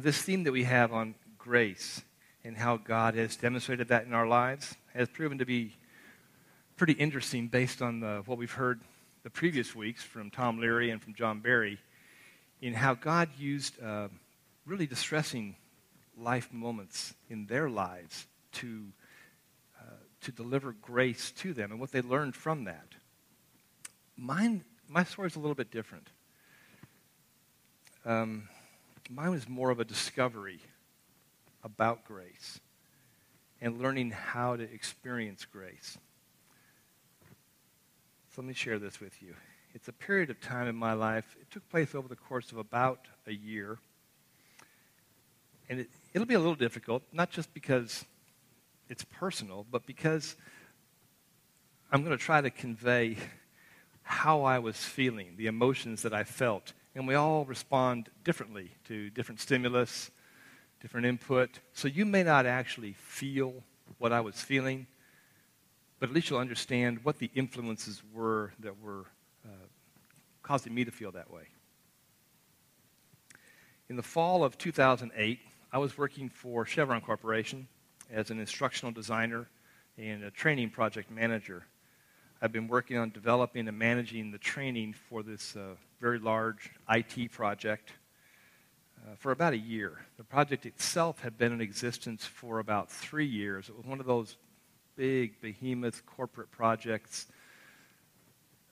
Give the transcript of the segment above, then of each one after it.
This theme that we have on grace and how God has demonstrated that in our lives has proven to be pretty interesting based on the, what we've heard the previous weeks from Tom Leary and from John Barry in how God used uh, really distressing life moments in their lives to, uh, to deliver grace to them and what they learned from that. Mine, my story is a little bit different. Um, mine was more of a discovery about grace and learning how to experience grace. So let me share this with you. It's a period of time in my life. It took place over the course of about a year. And it, it'll be a little difficult, not just because it's personal, but because I'm going to try to convey how I was feeling, the emotions that I felt. And we all respond differently to different stimulus, different input. So you may not actually feel what I was feeling, but at least you'll understand what the influences were that were uh, causing me to feel that way. In the fall of 2008, I was working for Chevron Corporation as an instructional designer and a training project manager. I've been working on developing and managing the training for this uh, very large IT project uh, for about a year. The project itself had been in existence for about three years. It was one of those big, behemoth corporate projects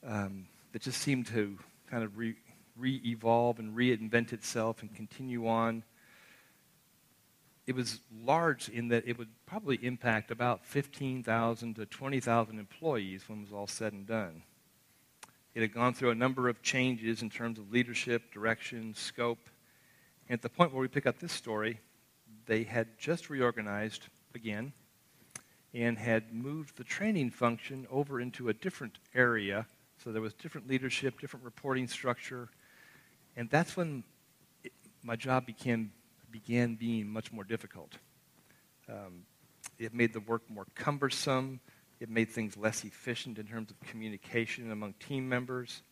um, that just seemed to kind of re evolve and reinvent itself and continue on. It was large in that it would probably impact about 15,000 to 20,000 employees when it was all said and done. It had gone through a number of changes in terms of leadership, direction, scope. And at the point where we pick up this story, they had just reorganized again and had moved the training function over into a different area. So there was different leadership, different reporting structure. And that's when it, my job began, began being much more difficult. Um, it made the work more cumbersome. It made things less efficient in terms of communication among team members.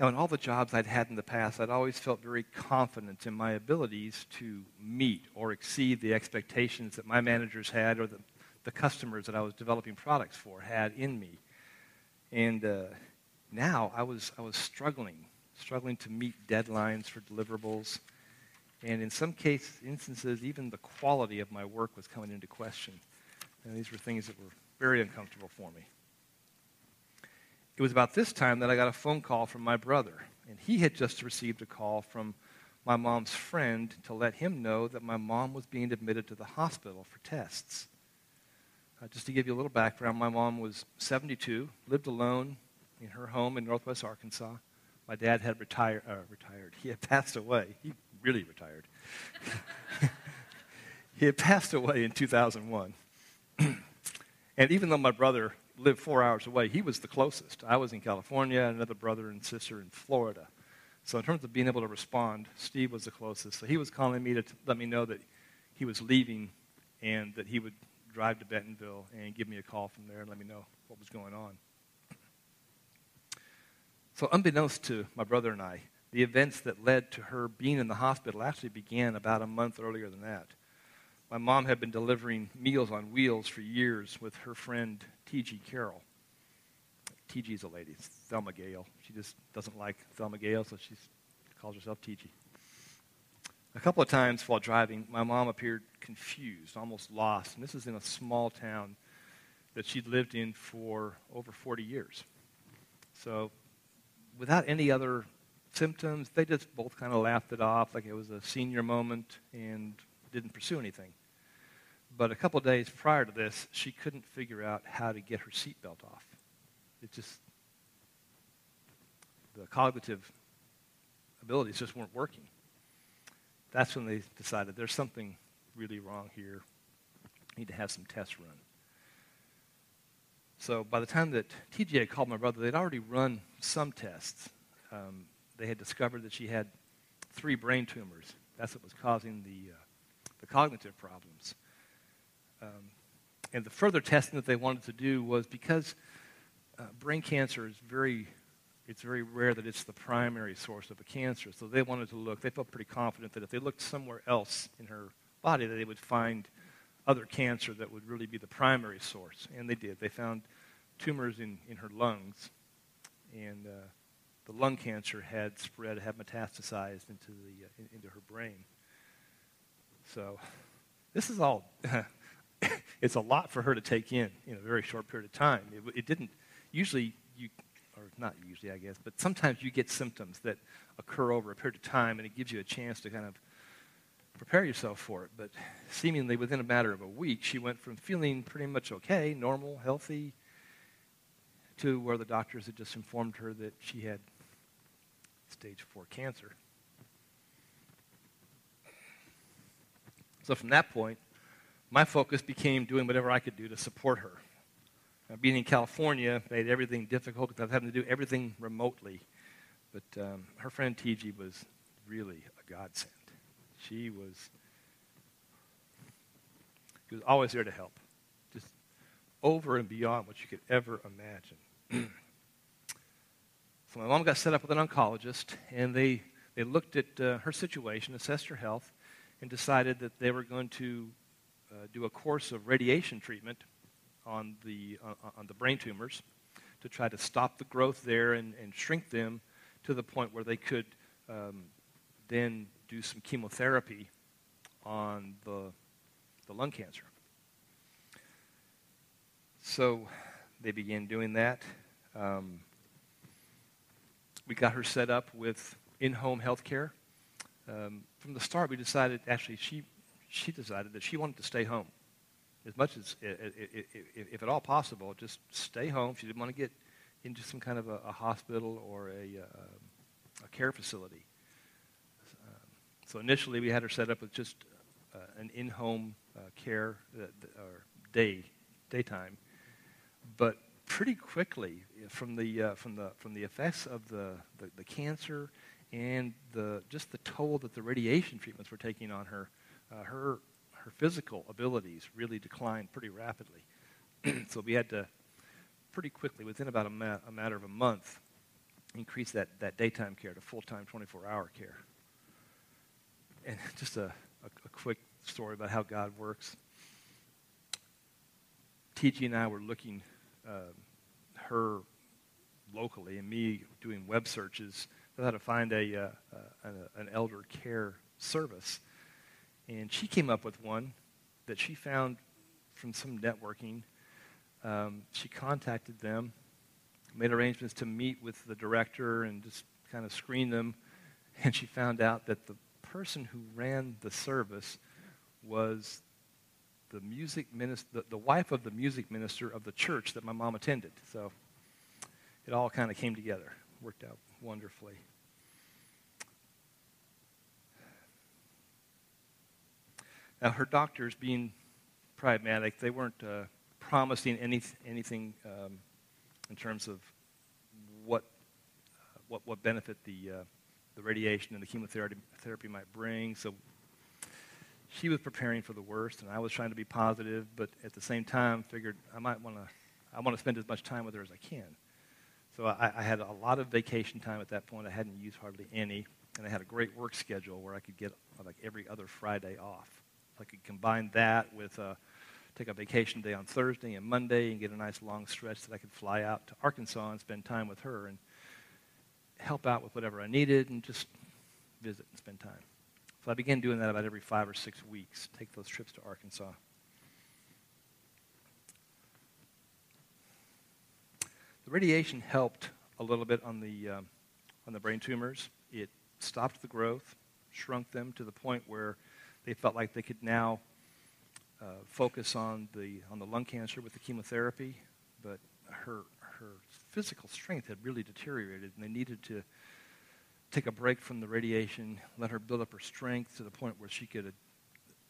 Now, in all the jobs I'd had in the past, I'd always felt very confident in my abilities to meet or exceed the expectations that my managers had or the, the customers that I was developing products for had in me. And uh, now I was, I was struggling, struggling to meet deadlines for deliverables. And in some case, instances, even the quality of my work was coming into question. And these were things that were very uncomfortable for me. It was about this time that I got a phone call from my brother, and he had just received a call from my mom's friend to let him know that my mom was being admitted to the hospital for tests. Uh, just to give you a little background, my mom was 72, lived alone in her home in northwest Arkansas. My dad had retire, uh, retired. He had passed away. He really retired. he had passed away in 2001. and even though my brother lived four hours away. He was the closest. I was in California, another brother and sister in Florida. So, in terms of being able to respond, Steve was the closest. So, he was calling me to t- let me know that he was leaving and that he would drive to Bentonville and give me a call from there and let me know what was going on. So, unbeknownst to my brother and I, the events that led to her being in the hospital actually began about a month earlier than that. My mom had been delivering Meals on Wheels for years with her friend T.G. Carroll. T.G.'s a lady, it's Thelma Gale. She just doesn't like Thelma Gale, so she calls herself T.G. A couple of times while driving, my mom appeared confused, almost lost. And this is in a small town that she'd lived in for over 40 years. So, without any other symptoms, they just both kind of laughed it off like it was a senior moment and didn't pursue anything. But a couple days prior to this, she couldn't figure out how to get her seatbelt off. It just, the cognitive abilities just weren't working. That's when they decided there's something really wrong here. need to have some tests run. So by the time that TG called my brother, they'd already run some tests. Um, they had discovered that she had three brain tumors. That's what was causing the, uh, the cognitive problems. Um, and the further testing that they wanted to do was because uh, brain cancer is very it's very rare that it's the primary source of a cancer. So they wanted to look, they felt pretty confident that if they looked somewhere else in her body, that they would find other cancer that would really be the primary source. And they did. They found tumors in, in her lungs. And uh, the lung cancer had spread, had metastasized into, the, uh, into her brain. So this is all, it's a lot for her to take in in a very short period of time. It, it didn't, usually you, or not usually I guess, but sometimes you get symptoms that occur over a period of time and it gives you a chance to kind of prepare yourself for it. But seemingly within a matter of a week, she went from feeling pretty much okay, normal, healthy, to where the doctors had just informed her that she had stage four cancer. So from that point, my focus became doing whatever I could do to support her. Now, being in California made everything difficult because I was having to do everything remotely. But um, her friend TG was really a godsend. She was, she was always there to help, just over and beyond what you could ever imagine. so my mom got set up with an oncologist, and they, they looked at uh, her situation, assessed her health, and decided that they were going to uh, do a course of radiation treatment on the, uh, on the brain tumors to try to stop the growth there and, and shrink them to the point where they could um, then do some chemotherapy on the, the lung cancer. So they began doing that. Um, we got her set up with in home health care um, from the start, we decided, actually, she, she decided that she wanted to stay home. As much as, if at all possible, just stay home. She didn't want to get into some kind of a, a hospital or a, uh, a care facility. Um, so initially, we had her set up with just uh, an in-home uh, care uh, or day, daytime. But pretty quickly, from the, uh, from the, from the effects of the, the, the cancer and the, just the toll that the radiation treatments were taking on her, uh, her, her physical abilities really declined pretty rapidly. so we had to pretty quickly, within about a, ma- a matter of a month, increase that, that daytime care to full-time 24-hour care. And just a, a, a quick story about how God works. TG and I were looking uh, her locally, and me doing web searches how to find a, uh, uh, an elder care service. And she came up with one that she found from some networking. Um, she contacted them, made arrangements to meet with the director and just kind of screen them. And she found out that the person who ran the service was the music minister, the, the wife of the music minister of the church that my mom attended. So it all kind of came together, worked out wonderfully. Now, her doctors, being pragmatic, they weren't uh, promising any, anything um, in terms of what, uh, what, what benefit the, uh, the radiation and the chemotherapy therapy might bring. So she was preparing for the worst, and I was trying to be positive, but at the same time, figured I might want to I want to spend as much time with her as I can. So I, I, had a lot of vacation time at that point. I hadn't used hardly any, and I had a great work schedule where I could get like every other Friday off. So I could combine that with uh, take a vacation day on Thursday and Monday and get a nice long stretch that I could fly out to Arkansas and spend time with her and help out with whatever I needed and just visit and spend time. So I began doing that about every five or six weeks, take those trips to Arkansas. The radiation helped a little bit on the, um, on the brain tumors. It stopped the growth, shrunk them to the point where they felt like they could now uh, focus on the, on the lung cancer with the chemotherapy, but her, her physical strength had really deteriorated, and they needed to take a break from the radiation, let her build up her strength to the point where she could uh,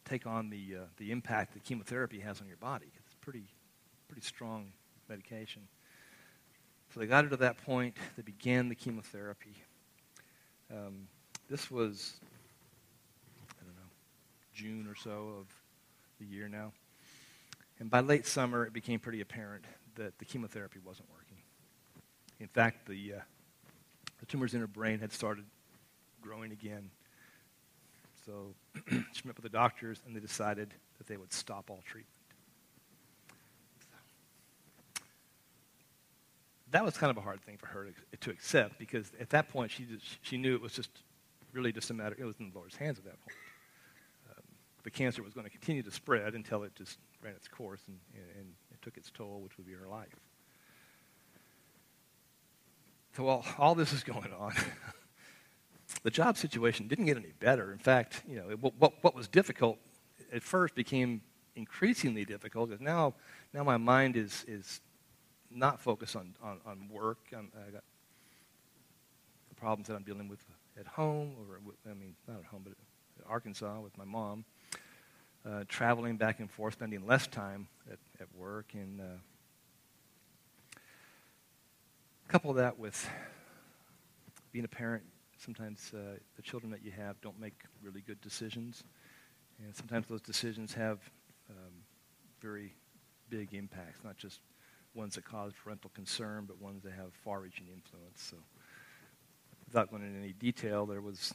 take on the, uh, the impact that chemotherapy has on your body. It's pretty, pretty strong medication. So they got her to that point. They began the chemotherapy. Um, this was, I don't know, June or so of the year now. And by late summer, it became pretty apparent that the chemotherapy wasn't working. In fact, the, uh, The tumors in her brain had started growing again. So she met with the doctors, and they decided that they would stop all treatment. That was kind of a hard thing for her to, to accept because at that point she, just, she knew it was just really just a matter, it was in the Lord's hands at that point. Um, the cancer was going to continue to spread until it just ran its course and, and it took its toll, which would be her life. So while all this is going on, the job situation didn't get any better. In fact, you know, what, what, what was difficult at first became increasingly difficult because now, now my mind is, is not focused on, on, on work. I'm, I got the problems that I'm dealing with at home, or with, I mean, not at home, but at Arkansas with my mom. Uh, traveling back and forth, spending less time at, at work, and uh, couple that with being a parent sometimes uh, the children that you have don't make really good decisions. And sometimes those decisions have um, very big impacts, not just ones that cause parental concern, but ones that have far reaching influence. So, without going into any detail, there was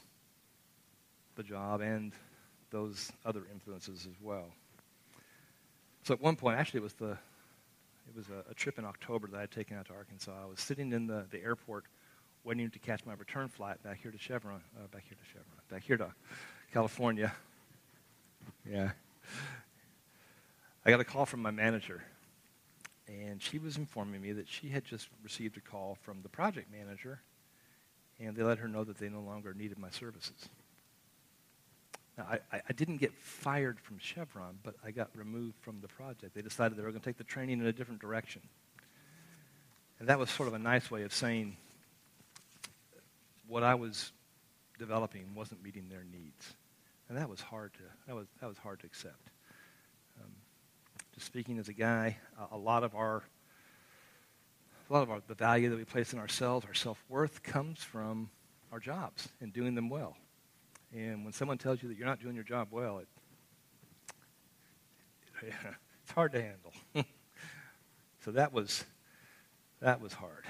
the job and those other influences as well. So, at one point, actually, it was the it was a, a, trip in October that I had taken out to Arkansas. I was sitting in the, the airport waiting to catch my return flight back here to Chevron, uh, back here to Chevron, back here to California. Yeah. I got a call from my manager, and she was informing me that she had just received a call from the project manager, and they let her know that they no longer needed my services. Now, I, I didn't get fired from Chevron, but I got removed from the project. They decided they were going to take the training in a different direction. And that was sort of a nice way of saying, what I was developing wasn't meeting their needs. And that was hard to, that was, that was hard to accept. Um, just speaking as a guy, a, a lot of our, a lot of our, the value that we place in ourselves, our self-worth, comes from our jobs and doing them well. And when someone tells you that you're not doing your job well, it, it it's hard to handle. so that was, that was hard.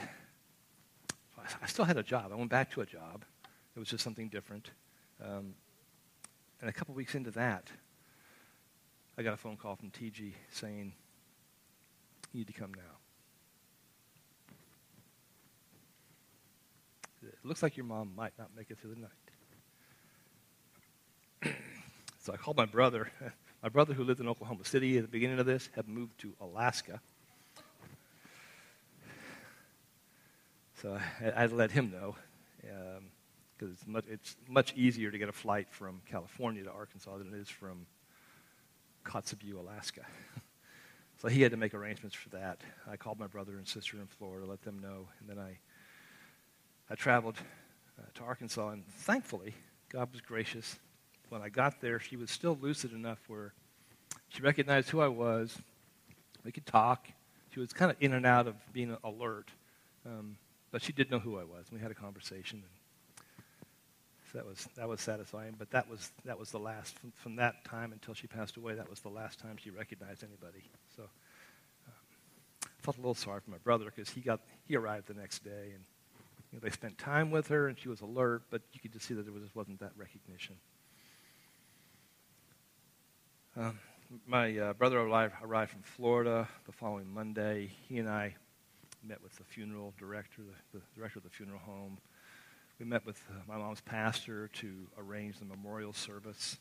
I still had a job. I went back to a job. It was just something different. Um, and a couple weeks into that, I got a phone call from TG saying, You need to come now. It looks like your mom might not make it through the night. So I called my brother. My brother, who lived in Oklahoma City at the beginning of this, had moved to Alaska. So I, I let him know because um, it's, much, it's much easier to get a flight from California to Arkansas than it is from Kotzebue, Alaska. so he had to make arrangements for that. I called my brother and sister in Florida, let them know, and then I, I traveled uh, to Arkansas, and thankfully, God was gracious. When I got there, she was still lucid enough where she recognized who I was. We could talk. She was kind of in and out of being alert. Um, but she did know who I was. We had a conversation. So that was, that was satisfying. But that was, that was the last, from, from, that time until she passed away, that was the last time she recognized anybody. So um, I felt a little sorry for my brother because he, got, he arrived the next day. And you know, they spent time with her, and she was alert, but you could just see that there was, just wasn't that recognition. Um, my uh, brother arrived, from Florida the following Monday. He and I met with the funeral director, the, the director of the funeral home. We met with uh, my mom's pastor to arrange the memorial service.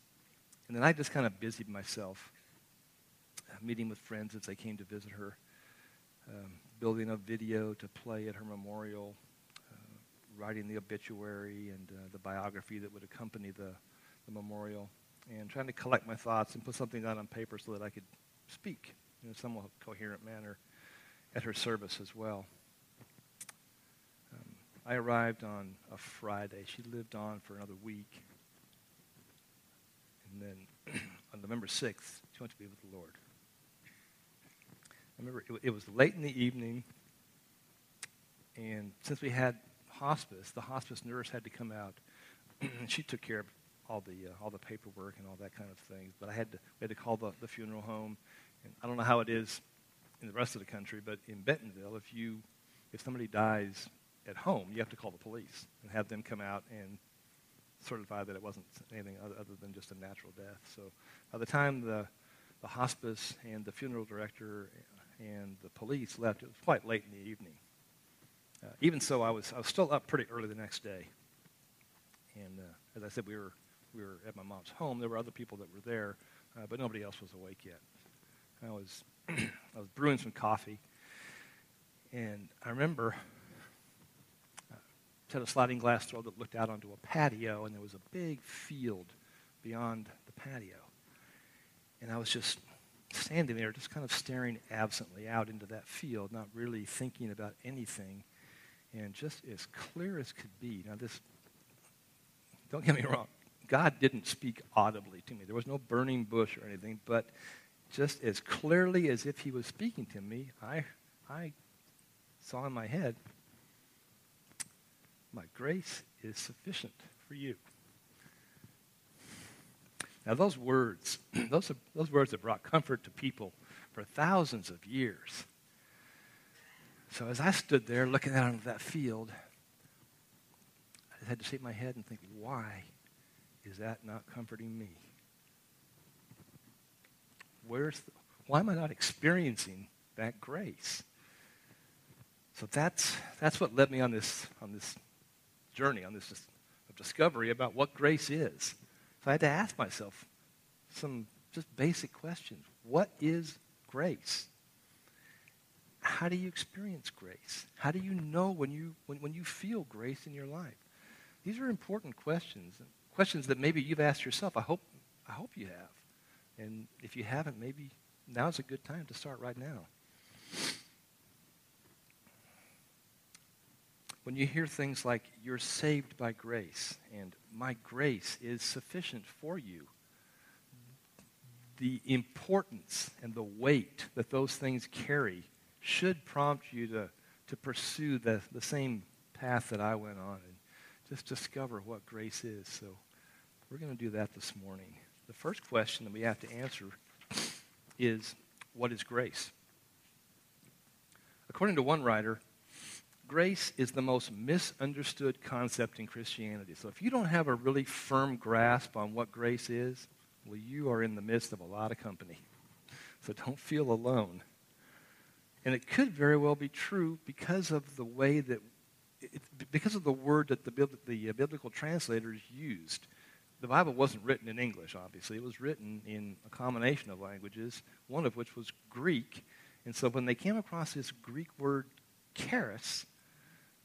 And then I just kind of busied myself, uh, meeting with friends as they came to visit her, um, building a video to play at her memorial, uh, writing the obituary and uh, the biography that would accompany the, the memorial, and trying to collect my thoughts and put something down on paper so that I could speak in a somewhat coherent manner at her service as well. Um, I arrived on a Friday. She lived on for another week. And then on November 6th, she went to be with the Lord. I remember it, it was late in the evening, and since we had hospice, the hospice nurse had to come out. she took care of all the uh, all the paperwork and all that kind of things. But I had to we had to call the, the funeral home, and I don't know how it is in the rest of the country, but in Bentonville, if you if somebody dies at home, you have to call the police and have them come out and certify that it wasn't anything other, other than just a natural death. So by the time the, the hospice and the funeral director and the police left, it was quite late in the evening. Uh, even so, I was, I was still up pretty early the next day. And uh, as I said, we were, we were at my mom's home. There were other people that were there, uh, but nobody else was awake yet. I was, I was brewing some coffee. And I remember uh, had a sliding glass door that looked out onto a patio, and there was a big field beyond the patio. And I was just standing there, just kind of staring absently out into that field, not really thinking about anything, and just as clear as could be. Now, this, don't get me wrong, God didn't speak audibly to me. There was no burning bush or anything, but just as clearly as if he was speaking to me, I, I saw in my head, my grace is sufficient for you. Now, those words, those, those words have brought comfort to people for thousands of years. So as I stood there looking out into that field, I had to shake my head and think, why is that not comforting me? Where's the, why am I not experiencing that grace? So that's, that's what led me on this, on this journey, on this discovery about what grace is. So I had to ask myself some just basic questions. What is grace? How do you experience grace? How do you know when you, when, when you feel grace in your life? These are important questions, questions that maybe you've asked yourself. I hope, I hope you have. And if you haven't, maybe now's a good time to start right now. When you hear things like, you're saved by grace, and my grace is sufficient for you, the importance and the weight that those things carry should prompt you to, to pursue the, the same path that I went on and just discover what grace is. So we're going to do that this morning. The first question that we have to answer is what is grace? According to one writer, grace is the most misunderstood concept in Christianity. So if you don't have a really firm grasp on what grace is, well, you are in the midst of a lot of company. So don't feel alone. And it could very well be true because of the way that, it, because of the word that the, the biblical translators used. The Bible wasn't written in English, obviously. It was written in a combination of languages, one of which was Greek. And so when they came across this Greek word charis,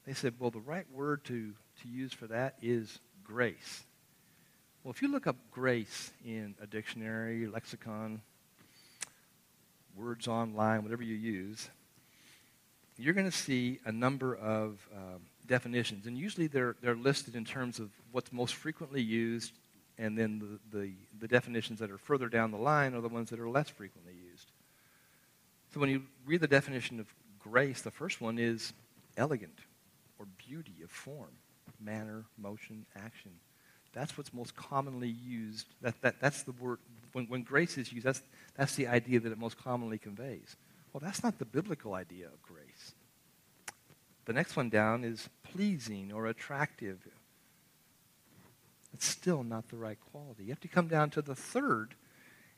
they said, well, the right word to, to use for that is grace. Well, if you look up grace in a dictionary, lexicon, words online, whatever you use, you're going to see a number of um, definitions. And usually they're, they're listed in terms of what's most frequently used, and then the, the, the definitions that are further down the line are the ones that are less frequently used. So when you read the definition of grace, the first one is elegant or beauty of form, manner, motion, action. That's what's most commonly used. That, that, that's the word. When, when grace is used, that's, that's the idea that it most commonly conveys. Well, that's not the biblical idea of grace. The next one down is pleasing or attractive. It's still not the right quality. You have to come down to the third,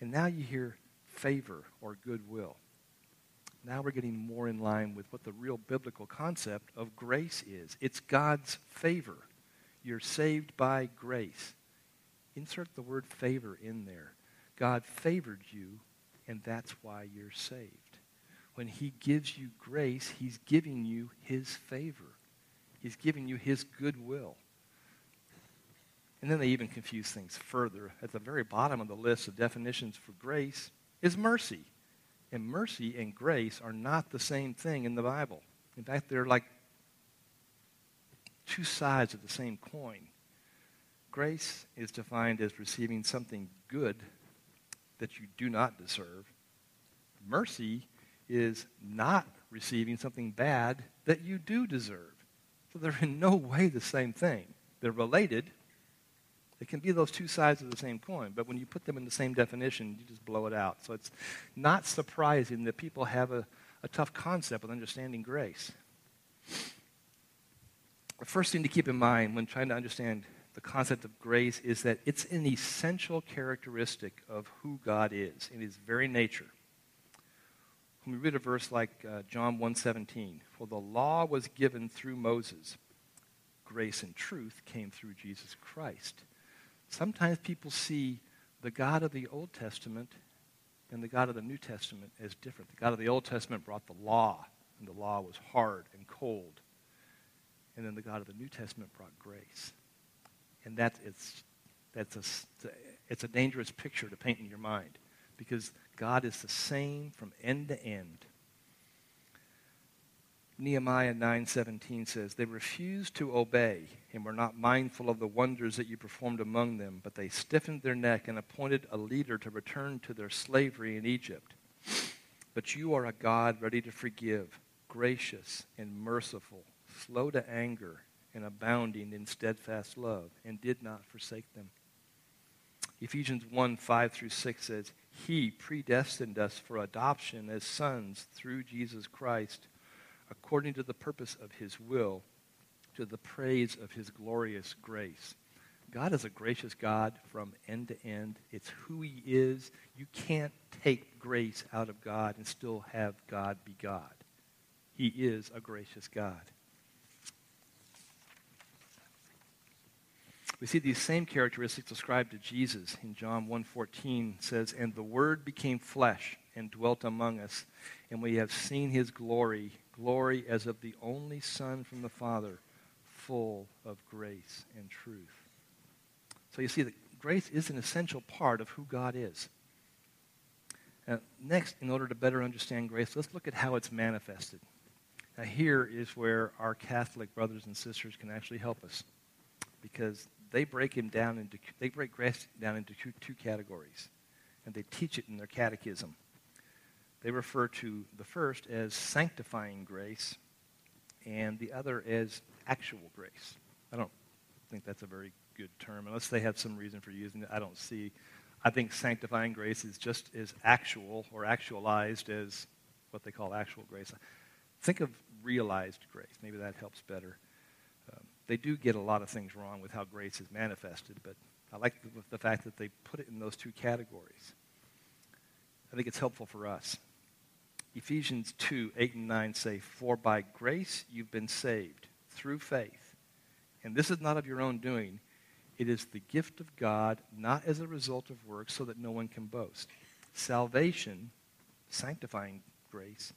and now you hear favor or goodwill. Now we're getting more in line with what the real biblical concept of grace is it's God's favor. You're saved by grace. Insert the word favor in there. God favored you, and that's why you're saved. When He gives you grace, He's giving you His favor, He's giving you His goodwill. And then they even confuse things further. At the very bottom of the list of definitions for grace is mercy. And mercy and grace are not the same thing in the Bible. In fact, they're like two sides of the same coin. Grace is defined as receiving something good that you do not deserve. Mercy is not receiving something bad that you do deserve. So they're in no way the same thing. They're related, it can be those two sides of the same coin, but when you put them in the same definition, you just blow it out. So it's not surprising that people have a, a tough concept with understanding grace. the first thing to keep in mind when trying to understand the concept of grace is that it's an essential characteristic of who God is in his very nature. When we read a verse like uh, John 1:17, "For the law was given through Moses, grace and truth came through Jesus Christ." Sometimes people see the God of the Old Testament and the God of the New Testament as different. The God of the Old Testament brought the law, and the law was hard and cold. And then the God of the New Testament brought grace. And that, it's, that's a, it's a dangerous picture to paint in your mind because God is the same from end to end. Nehemiah 9:17 says, "They refused to obey and were not mindful of the wonders that you performed among them, but they stiffened their neck and appointed a leader to return to their slavery in Egypt. But you are a God ready to forgive, gracious and merciful, slow to anger, and abounding in steadfast love, and did not forsake them." Ephesians 1 5 through 6 says, He predestined us for adoption as sons through Jesus Christ according to the purpose of his will, to the praise of his glorious grace. God is a gracious God from end to end. It's who he is. You can't take grace out of God and still have God be God. He is a gracious God. We see these same characteristics described to Jesus in John 1:14 says, "And the word became flesh and dwelt among us, and we have seen his glory, glory as of the only Son from the Father, full of grace and truth. So you see that grace is an essential part of who God is. Now, next, in order to better understand grace, let's look at how it's manifested. Now, here is where our Catholic brothers and sisters can actually help us, because they break him down into they break grace down into two, two categories, and they teach it in their catechism. They refer to the first as sanctifying grace and the other as actual grace. I don't think that's a very good term, unless they have some reason for using it. I don't see. I think sanctifying grace is just as actual or actualized as what they call actual grace. Think of realized grace. Maybe that helps better. Um, they do get a lot of things wrong with how grace is manifested, but I like the, the fact that they put it in those two categories. I think it's helpful for us. Ephesians 2 8 and 9 say, For by grace you've been saved through faith. And this is not of your own doing, it is the gift of God, not as a result of works, so that no one can boast. Salvation, sanctifying grace,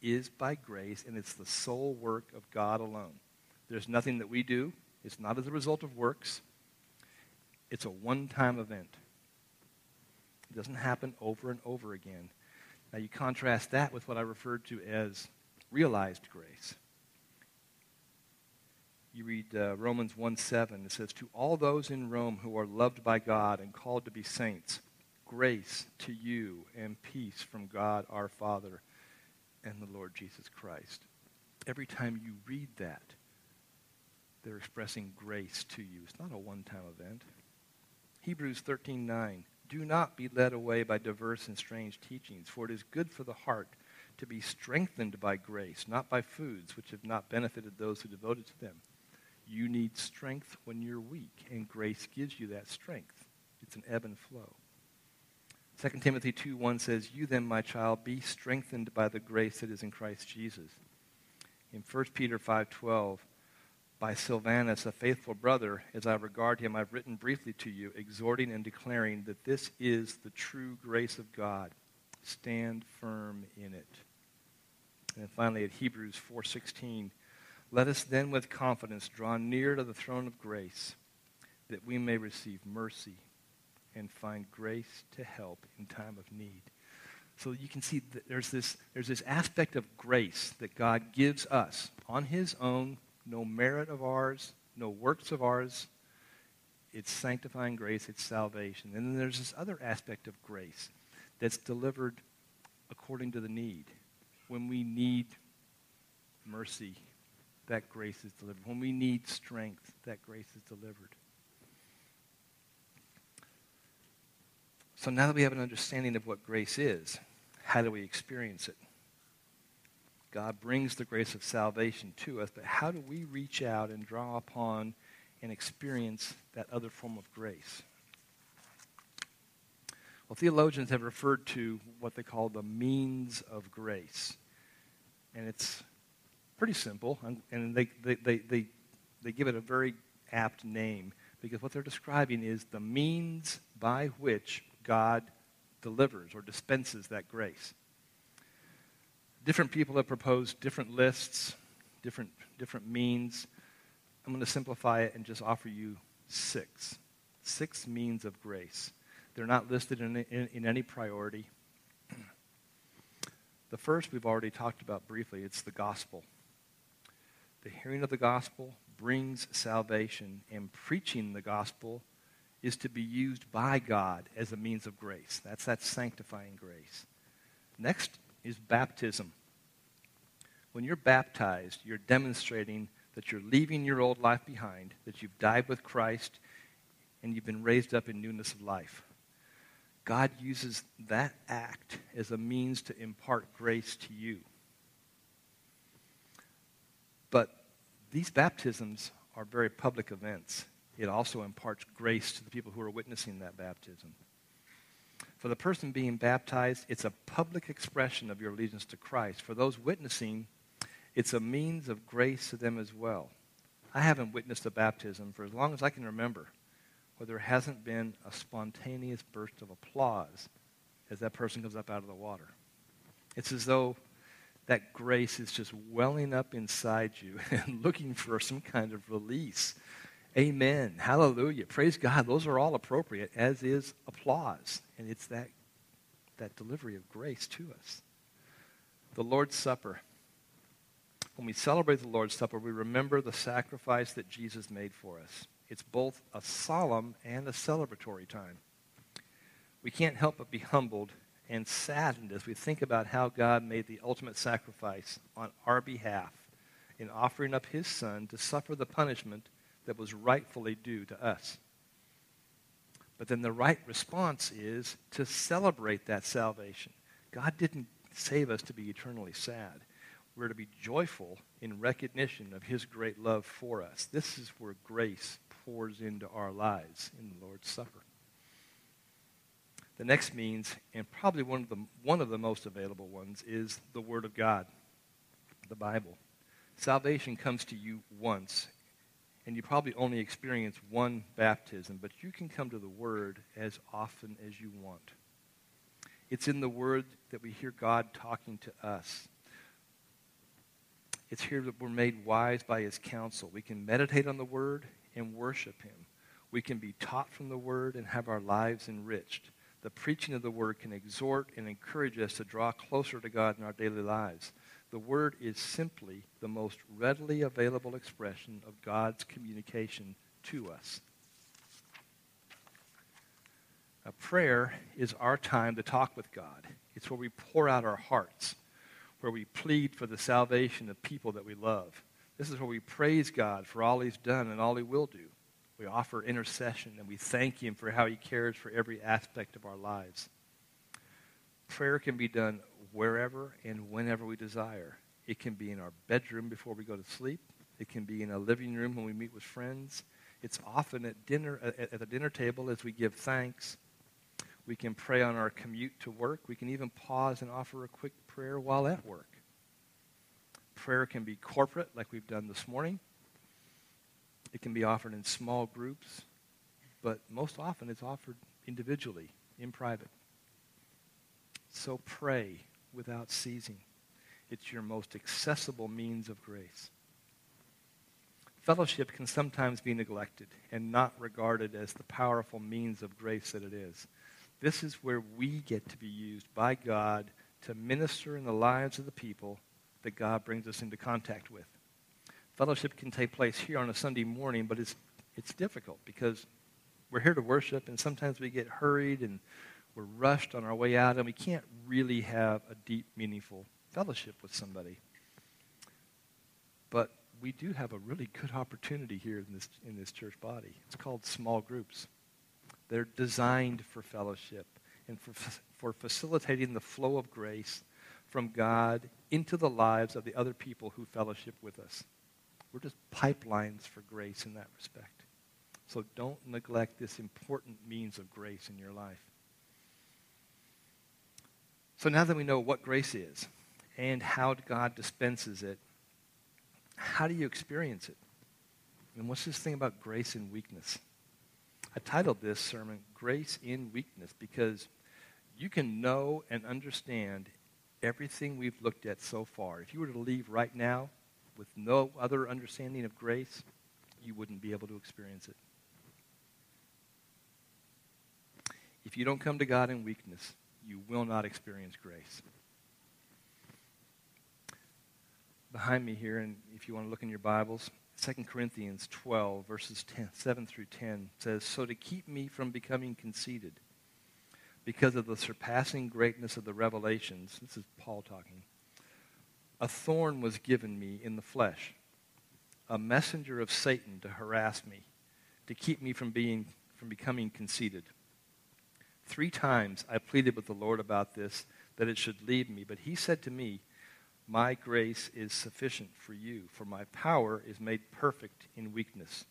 is by grace, and it's the sole work of God alone. There's nothing that we do, it's not as a result of works, it's a one time event. It doesn't happen over and over again. Now you contrast that with what I referred to as realized grace. You read uh, Romans 1 7. It says, To all those in Rome who are loved by God and called to be saints, grace to you and peace from God our Father and the Lord Jesus Christ. Every time you read that, they're expressing grace to you. It's not a one time event. Hebrews 13 9. Do not be led away by diverse and strange teachings, for it is good for the heart to be strengthened by grace, not by foods which have not benefited those who devoted to them. You need strength when you're weak, and grace gives you that strength. It's an ebb and flow. 2 Timothy 2 1 says, You then, my child, be strengthened by the grace that is in Christ Jesus. In 1 Peter 5.12, by Silvanus, a faithful brother, as I regard him, I've written briefly to you, exhorting and declaring that this is the true grace of God. Stand firm in it. And finally at Hebrews 4:16, let us then with confidence draw near to the throne of grace, that we may receive mercy and find grace to help in time of need. So you can see that there's this, there's this aspect of grace that God gives us on his own no merit of ours, no works of ours. It's sanctifying grace, it's salvation. And then there's this other aspect of grace that's delivered according to the need. When we need mercy, that grace is delivered. When we need strength, that grace is delivered. So now that we have an understanding of what grace is, how do we experience it? God brings the grace of salvation to us, but how do we reach out and draw upon and experience that other form of grace? Well, theologians have referred to what they call the means of grace. And it's pretty simple, and they, they, they, they, they give it a very apt name because what they're describing is the means by which God delivers or dispenses that grace. Different people have proposed different lists, different, different means. I'm going to simplify it and just offer you six. Six means of grace. They're not listed in, in, in any priority. the first we've already talked about briefly it's the gospel. The hearing of the gospel brings salvation, and preaching the gospel is to be used by God as a means of grace. That's that sanctifying grace. Next is baptism. When you're baptized, you're demonstrating that you're leaving your old life behind, that you've died with Christ, and you've been raised up in newness of life. God uses that act as a means to impart grace to you. But these baptisms are very public events. It also imparts grace to the people who are witnessing that baptism. For the person being baptized, it's a public expression of your allegiance to Christ. For those witnessing, it's a means of grace to them as well. I haven't witnessed a baptism for as long as I can remember where there hasn't been a spontaneous burst of applause as that person comes up out of the water. It's as though that grace is just welling up inside you and looking for some kind of release. Amen. Hallelujah. Praise God. Those are all appropriate, as is applause. And it's that, that delivery of grace to us. The Lord's Supper. When we celebrate the Lord's Supper, we remember the sacrifice that Jesus made for us. It's both a solemn and a celebratory time. We can't help but be humbled and saddened as we think about how God made the ultimate sacrifice on our behalf in offering up his son to suffer the punishment that was rightfully due to us. But then the right response is to celebrate that salvation. God didn't save us to be eternally sad. We're to be joyful in recognition of his great love for us. This is where grace pours into our lives in the Lord's Supper. The next means, and probably one of the, one of the most available ones, is the Word of God, the Bible. Salvation comes to you once, and you probably only experience one baptism, but you can come to the Word as often as you want. It's in the Word that we hear God talking to us. It's here that we're made wise by His counsel. We can meditate on the Word and worship Him. We can be taught from the Word and have our lives enriched. The preaching of the Word can exhort and encourage us to draw closer to God in our daily lives. The Word is simply the most readily available expression of God's communication to us. A prayer is our time to talk with God. It's where we pour out our hearts, where we plead for the salvation of people that we love. This is where we praise God for all He's done and all He will do. We offer intercession and we thank Him for how He cares for every aspect of our lives. Prayer can be done wherever and whenever we desire. It can be in our bedroom before we go to sleep. It can be in a living room when we meet with friends. It's often at dinner at the dinner table as we give thanks. We can pray on our commute to work. We can even pause and offer a quick prayer while at work. Prayer can be corporate, like we've done this morning. It can be offered in small groups, but most often it's offered individually, in private. So pray without ceasing. It's your most accessible means of grace. Fellowship can sometimes be neglected and not regarded as the powerful means of grace that it is. This is where we get to be used by God to minister in the lives of the people that God brings us into contact with. Fellowship can take place here on a Sunday morning, but it's, it's difficult because we're here to worship, and sometimes we get hurried and we're rushed on our way out, and we can't really have a deep, meaningful fellowship with somebody. But we do have a really good opportunity here in this, in this church body. It's called small groups. They're designed for fellowship and for, for facilitating the flow of grace from God into the lives of the other people who fellowship with us. We're just pipelines for grace in that respect. So don't neglect this important means of grace in your life. So now that we know what grace is and how God dispenses it, how do you experience it? And what's this thing about grace and weakness? I titled this sermon Grace in Weakness because you can know and understand everything we've looked at so far. If you were to leave right now with no other understanding of grace, you wouldn't be able to experience it. If you don't come to God in weakness, you will not experience grace. Behind me here, and if you want to look in your Bibles, 2 Corinthians 12, verses 10, 7 through 10 says, So to keep me from becoming conceited, because of the surpassing greatness of the revelations, this is Paul talking, a thorn was given me in the flesh, a messenger of Satan to harass me, to keep me from, being, from becoming conceited. Three times I pleaded with the Lord about this, that it should leave me, but he said to me, my grace is sufficient for you, for my power is made perfect in weakness.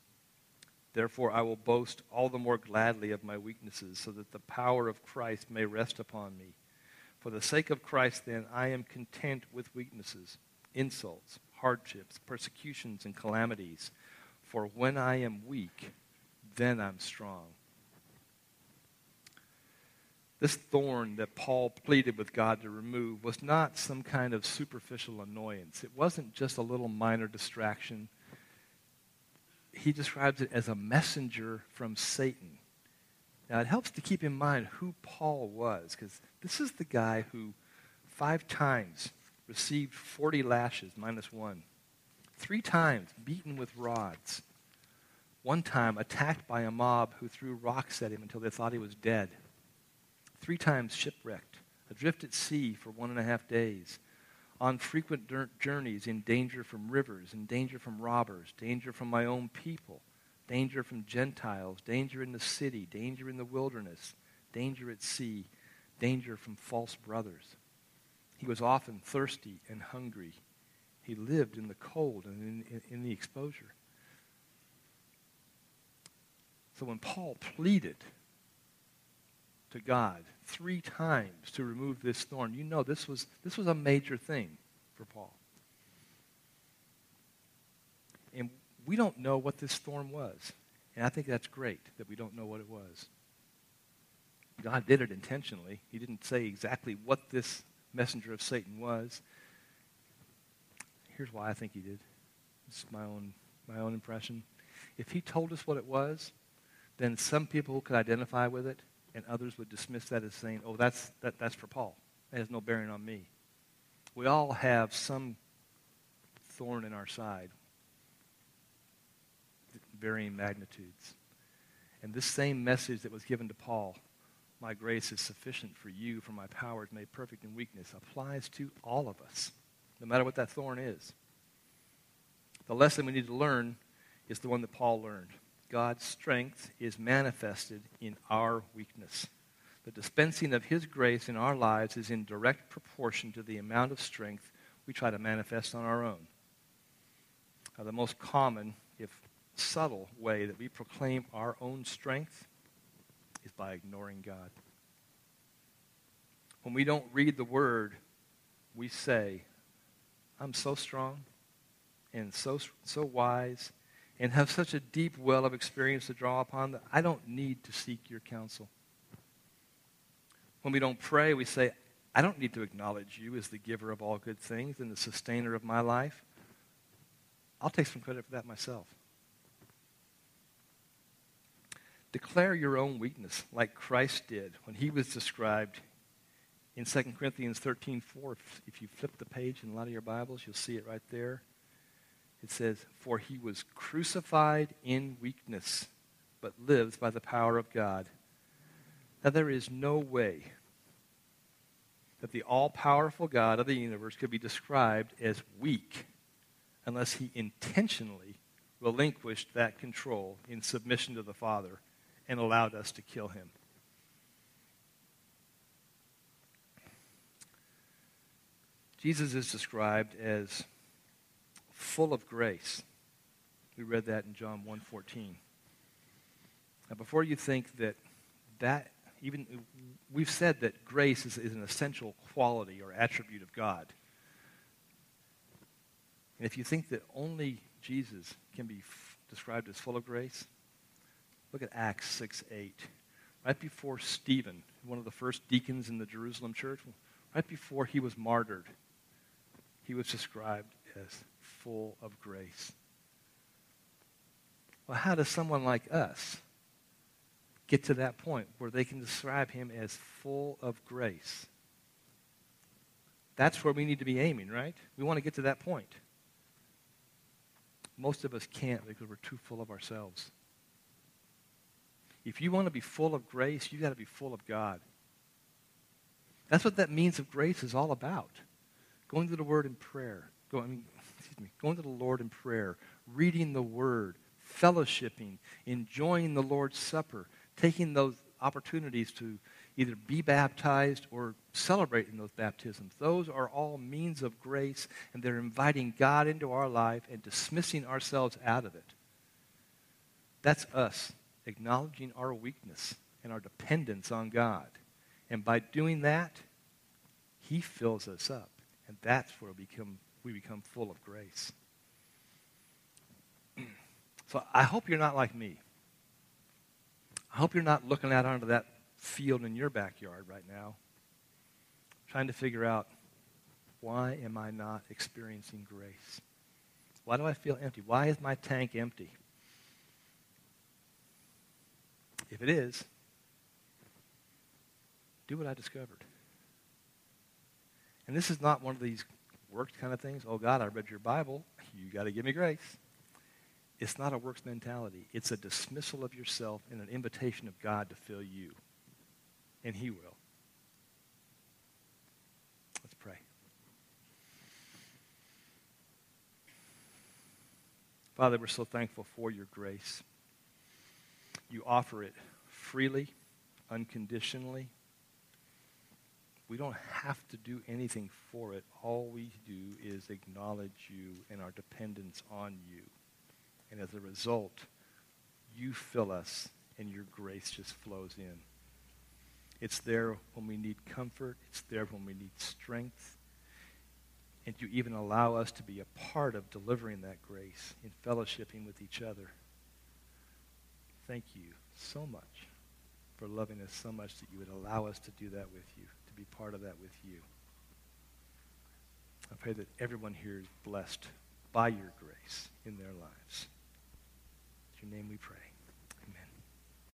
Therefore, I will boast all the more gladly of my weaknesses, so that the power of Christ may rest upon me. For the sake of Christ, then, I am content with weaknesses, insults, hardships, persecutions, and calamities. For when I am weak, then I'm strong. This thorn that Paul pleaded with God to remove was not some kind of superficial annoyance. It wasn't just a little minor distraction. He describes it as a messenger from Satan. Now, it helps to keep in mind who Paul was, because this is the guy who five times received 40 lashes minus one, three times beaten with rods, one time attacked by a mob who threw rocks at him until they thought he was dead three times shipwrecked, adrift at sea for one and a half days, on frequent journeys in danger from rivers, in danger from robbers, danger from my own people, danger from Gentiles, danger in the city, danger in the wilderness, danger at sea, danger from false brothers. He was often thirsty and hungry. He lived in the cold and in, in, in the exposure. So when Paul pleaded to God three times to remove this thorn. You know this was, this was a major thing for Paul. And we don't know what this thorn was. And I think that's great that we don't know what it was. God did it intentionally. He didn't say exactly what this messenger of Satan was. Here's why I think he did. This is my own, my own impression. If he told us what it was, then some people could identify with it, and others would dismiss that as saying, oh, that's, that, that's for Paul. It has no bearing on me. We all have some thorn in our side, varying magnitudes. And this same message that was given to Paul, my grace is sufficient for you, for my power is made perfect in weakness, applies to all of us, no matter what that thorn is. The lesson we need to learn is the one that Paul learned. God's strength is manifested in our weakness. The dispensing of His grace in our lives is in direct proportion to the amount of strength we try to manifest on our own. Now, the most common, if subtle, way that we proclaim our own strength is by ignoring God. When we don't read the Word, we say, I'm so strong and so, so wise and have such a deep well of experience to draw upon that I don't need to seek your counsel. When we don't pray, we say, I don't need to acknowledge you as the giver of all good things and the sustainer of my life. I'll take some credit for that myself. Declare your own weakness like Christ did when he was described in 2 Corinthians 13 4. If you flip the page in a lot of your Bibles, you'll see it right there. It says, For he was crucified in weakness, but lives by the power of God. Now, there is no way that the all powerful God of the universe could be described as weak unless he intentionally relinquished that control in submission to the Father and allowed us to kill him. Jesus is described as full of grace. We read that in John 1:14. Now, before you think that that even we've said that grace is, is an essential quality or attribute of God. And if you think that only Jesus can be f- described as full of grace, look at Acts 6 8. Right before Stephen, one of the first deacons in the Jerusalem church, right before he was martyred, he was described as full of grace. Well, how does someone like us get to that point where they can describe him as full of grace? That's where we need to be aiming, right? We want to get to that point. Most of us can't because we're too full of ourselves. If you want to be full of grace, you've got to be full of God. That's what that means of grace is all about. Going to the Word in prayer. Going, me, going to the Lord in prayer, reading the Word, fellowshipping, enjoying the Lord's Supper, taking those opportunities to either be baptized or celebrating those baptisms. Those are all means of grace, and they're inviting God into our life and dismissing ourselves out of it. That's us acknowledging our weakness and our dependence on God. And by doing that, He fills us up. And that's where we become, we become full of grace. So I hope you're not like me. I hope you're not looking out onto that field in your backyard right now, trying to figure out why am I not experiencing grace? Why do I feel empty? Why is my tank empty? If it is, do what I discovered. And this is not one of these works kind of things. Oh, God, I read your Bible. You got to give me grace. It's not a works mentality. It's a dismissal of yourself and an invitation of God to fill you. And He will. Let's pray. Father, we're so thankful for your grace. You offer it freely, unconditionally. We don't have to do anything for it. All we do is acknowledge you and our dependence on you. And as a result, you fill us and your grace just flows in. It's there when we need comfort. It's there when we need strength. And you even allow us to be a part of delivering that grace in fellowshipping with each other. Thank you so much for loving us so much that you would allow us to do that with you, be part of that with you. I pray that everyone here is blessed by your grace in their lives. In your name we pray.